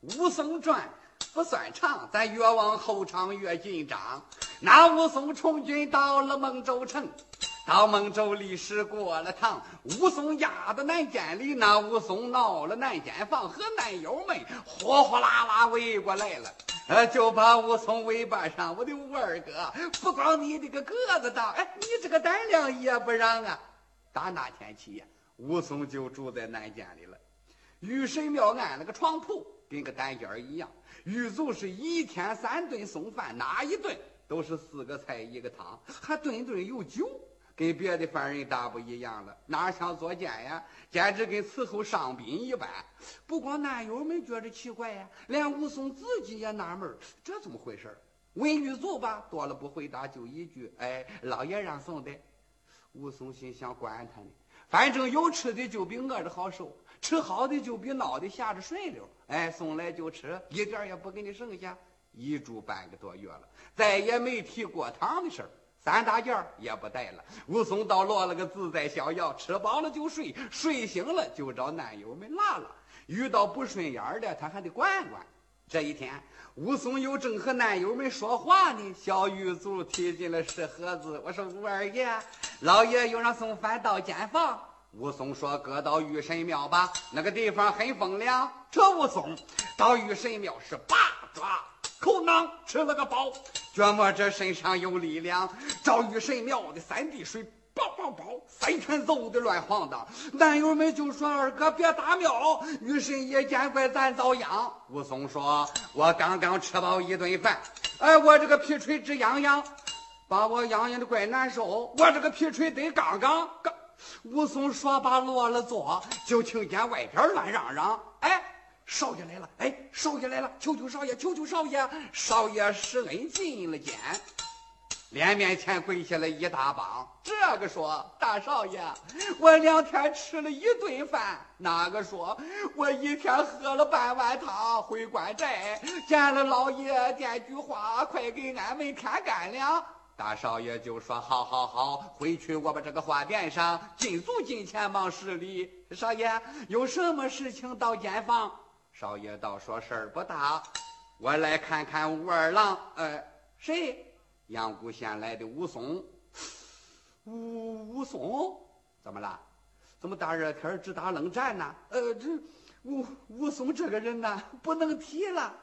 武松传不算长，咱越往后唱越紧张。那武松从军到了孟州城，到孟州历史过了堂，武松压到南监里，那武松闹了南监房，和南友们火火辣辣围过来了。呃，就把武松尾巴上，我的武二哥，不光你这个个子大，哎，你这个胆量也不让啊！打那天起呀，武松就住在南监里了。玉神庙安了个床铺，跟个单间一样。狱卒是一天三顿送饭，哪一顿都是四个菜一个汤，还顿顿有酒，跟别的犯人大不一样了。哪像坐监呀，简直跟伺候上宾一般。不光男友们觉着奇怪呀，连武松自己也纳闷这怎么回事问狱卒吧，多了不回答，就一句：“哎，老爷让送的。”武松心想：管他呢，反正有吃的就比饿着好受，吃好的就比孬的下着顺溜。哎，送来就吃，一点也不给你剩下。一住半个多月了，再也没提过堂的事儿，三大件也不带了。武松倒落了个自在逍遥，吃饱了就睡，睡醒了就找男友们拉拉。遇到不顺眼的，他还得管管。这一天，武松又正和男友们说话呢，小狱卒提进了石盒子。我说武二爷，老爷又让送饭到监房。武松说：“搁到玉神庙吧，那个地方很风凉。”这武松到玉神庙是八爪口囊吃了个饱，觉摸这身上有力量。找玉神庙的三滴水。包包包，三拳揍的乱晃荡。男友们就说：“二哥别打庙，女神也见怪咱遭殃。”武松说：“我刚刚吃饱一顿饭，哎，我这个皮锤直痒痒，把我痒痒的怪难受。我这个皮锤得刚刚刚。”武松说罢落了座，就听见外边乱嚷嚷：“哎，少爷来了！哎，少爷来了！求求少爷，求求少爷！少爷施恩进了监。”脸面前跪下了一大帮，这个说大少爷，我两天吃了一顿饭；那个说我一天喝了半碗汤。回关寨见了老爷，点句话，快给俺们添干粮。大少爷就说：好好好，回去我把这个话垫上，进足金钱忙施礼。少爷有什么事情到监房？少爷倒说事儿不大，我来看看武二郎。呃，谁？阳谷县来的武松，武武松怎么了？怎么大热天直打冷战呢？呃，这武武松这个人呢，不能提了。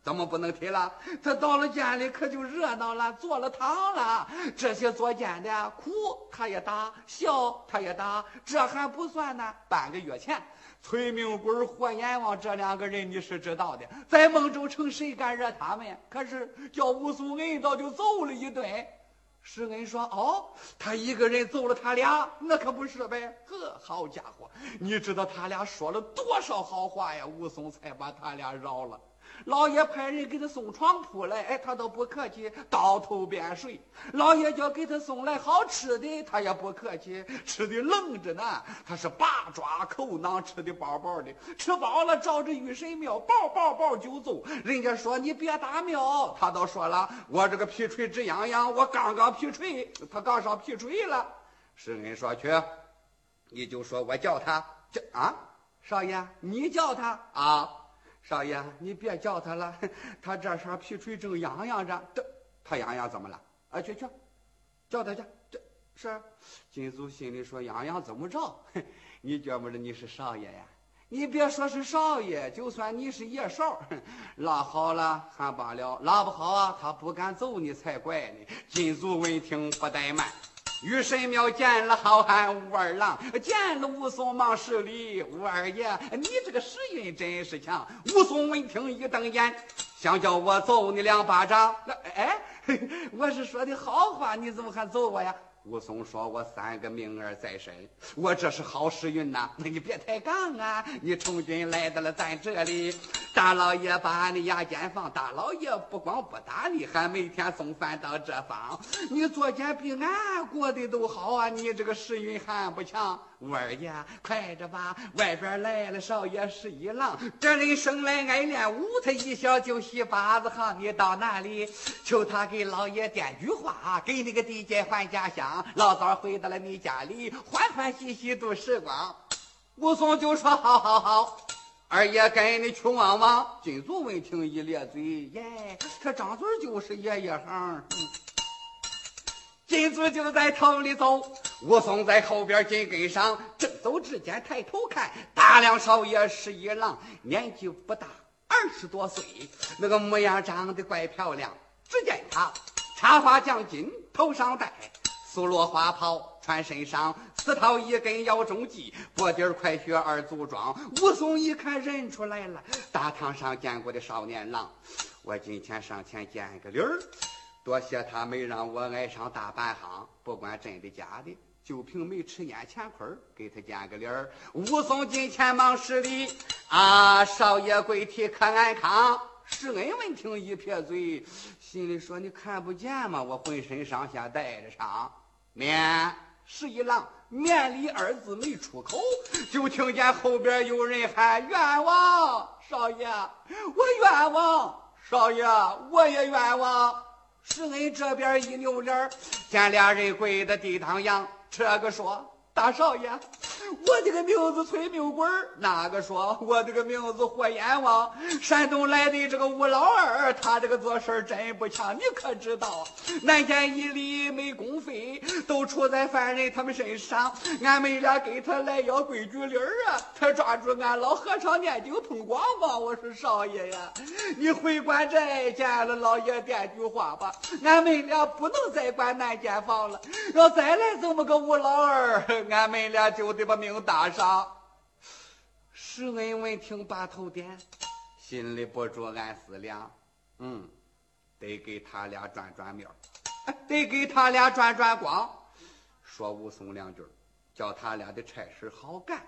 怎么不能提了？他到了监里可就热闹了，坐了堂了。这些做监的苦他也打，笑他也打，这还不算呢。半个月前。崔明贵、霍阎王这两个人你是知道的，在孟州城谁敢惹他们？可是叫武松恩倒就揍了一顿。施恩说：“哦，他一个人揍了他俩，那可不是呗？呵，好家伙，你知道他俩说了多少好话呀？武松才把他俩饶了。”老爷派人给他送床铺来，哎，他都不客气，倒头便睡。老爷叫给他送来好吃的，他也不客气，吃的愣着呢。他是八爪口囊，吃的饱饱的，吃饱了照着玉神庙，抱抱抱就走。人家说你别打庙，他倒说了，我这个皮锤直痒痒，我刚刚皮锤，他刚上皮锤了。施恩说去，你就说我叫他叫啊，少爷，你叫他啊。少爷，你别叫他了，他这身皮锤正痒痒着。这他痒痒怎么了？啊，去去，叫他去。这是金祖心里说：痒痒怎么着？你觉不着你是少爷呀？你别说是少爷，就算你是爷嫂，拉好了还罢了，拉不好啊，他不敢揍你才怪呢。金祖闻听不怠慢。于神庙见了好汉武二郎，见了武松忙施礼。武二爷，你这个时运真是强。武松闻听一瞪眼，想叫我揍你两巴掌。那哎，我是说的好话，你怎么还揍我呀？武松说：“我三个命儿在身，我这是好时运呐！那你别抬杠啊！你从军来到了咱这里，大老爷把你押监房，大老爷不光不打你，还每天送饭到这房。你昨天比俺过得都好啊！你这个时运还不强。五二爷，快着吧！外边来了少爷是一郎，这人生来爱练武，他一小就戏八子行。你到哪里求他给老爷点句话，给你个地界换家乡。”老早回到了你家里，欢欢喜喜度时光。武松就说：“好好好，二爷跟你去望望。金主闻听一咧嘴，耶，这张嘴就是爷爷行。金主就在头里走，武松在后边紧跟上。正走之间，抬头看，大梁少爷是一郎，年纪不大，二十多岁，那个模样长得怪漂亮。只见他插花将巾，头上戴素罗花袍，穿身上四套一根腰中系，脖底快靴二足装。武松一看认出来了，大堂上见过的少年郎。我今天上前见个礼儿。多谢他没让我挨上大半行，不管真的假的，就凭没吃眼前亏给他见个脸儿。武松进前忙施礼，啊，少爷跪体可安康？施恩闻听一撇嘴，心里说：“你看不见吗？我浑身上下带着伤。”面十一郎面礼二字没出口，就听见后边有人喊：“冤枉少爷，我冤枉少爷，我也冤枉。”施恩这边一扭脸见俩人跪在地堂上，这个说。大少爷，我这个名字崔命贵哪个说我这个名字霍阎王，山东来的这个吴老二，他这个做事真不强，你可知道？南监一里没公费，都出在犯人他们身上。俺们俩给他来要规矩礼儿啊，他抓住俺老和尚念经通光吧。我说少爷呀，你回关寨见了老爷点句话吧。俺们俩不能再管南监房了，要再来这么个吴老二。俺们俩就得把命搭上。施恩闻听，把头点，心里不住暗思量：嗯，得给他俩转转面得给他俩转转光。说武松两句，叫他俩的差事好干。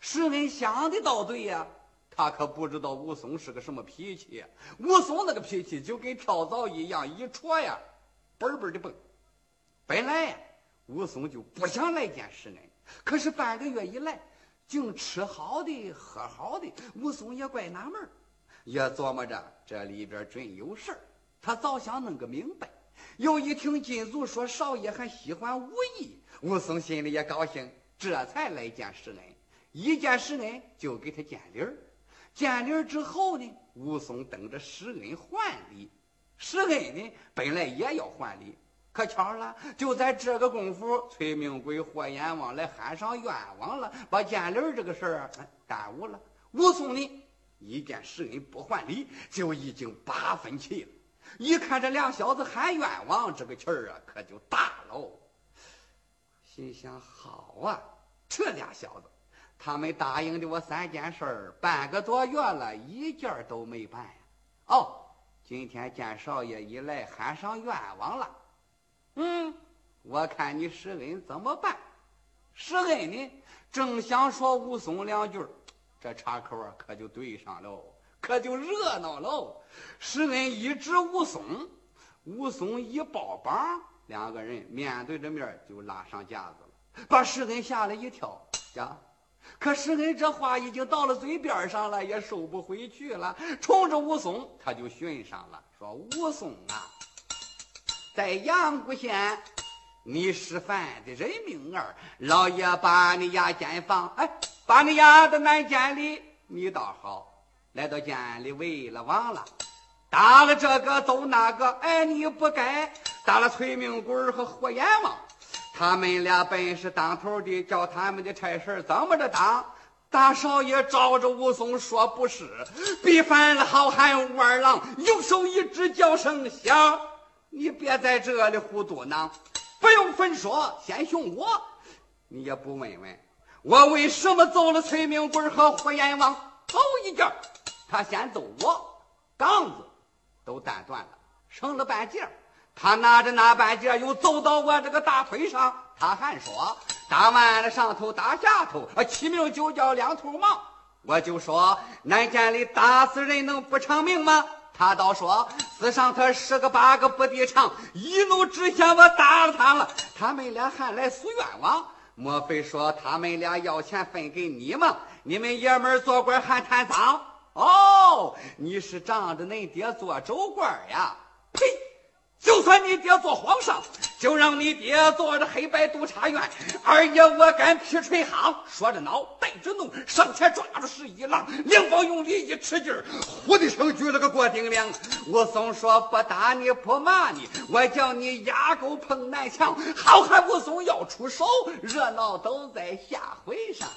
施恩想的倒对呀，他可不知道武松是个什么脾气。武松那个脾气就跟跳蚤一样，一戳呀，嘣嘣的蹦。本来呀。武松就不想来见施恩，可是半个月以来，净吃好的喝好的，武松也怪纳闷也琢磨着这里边准有事。他早想弄个明白。又一听金卒说少爷还喜欢武艺，武松心里也高兴，这才来见施恩。一见施恩就给他见礼儿。见礼儿之后呢，武松等着施恩还礼。施恩呢，本来也要还礼。可巧了，就在这个功夫，崔明贵、霍阎王来喊上冤枉了，把建林这个事儿耽误了。武松呢，一见施恩不还礼，就已经八分气了。一看这俩小子喊冤枉，这个气儿啊，可就大喽。心想：好啊，这俩小子，他们答应的我三件事儿，半个多月了，一件都没办。哦，今天见少爷一来，喊上冤枉了。嗯，我看你施恩怎么办？施恩呢，正想说武松两句，这岔口啊可就对上喽，可就热闹喽。施恩一指武松，武松一抱膀，两个人面对着面就拉上架子了，把施恩吓了一跳呀。可施恩这话已经到了嘴边上了，也收不回去了，冲着武松他就寻上了，说武松啊。在阳谷县，你是犯的人命儿，老爷把你押监房，哎，把你押到南监里。你倒好，来到监里为了忘了，打了这个揍那个，哎，你不该打了崔明贵和霍阎王，他们俩本是当头的，叫他们的差事怎么着当？大少爷照着武松说不是，逼犯了好汉武二郎，右手一指，叫声响。你别在这里胡嘟囔，不用分说，先凶我。你也不问问我为什么揍了崔明贵和霍阎王？头一件，他先揍我，杠子都弹断了，剩了半截。他拿着那半截又走到我这个大腿上，他还说打完了上头打下头，啊，起名就叫两头忙。我就说南监里打死人能不偿命吗？他倒说：“死上他十个八个不抵偿，一怒之下我打了他了。他们俩还来诉冤枉，莫非说他们俩要钱分给你吗？你们爷们做官还贪赃？哦，你是仗着恁爹做州官呀？呸！就算你爹做皇上，就让你爹坐着黑白督察院。二爷我敢劈锤夯，说着孬带着怒，上前抓住十一郎，两方用力一吃劲儿，呼的声举了个过顶梁。武松说：“不打你不骂你，我叫你押狗碰南墙。”好汉武松要出手，热闹都在下回上。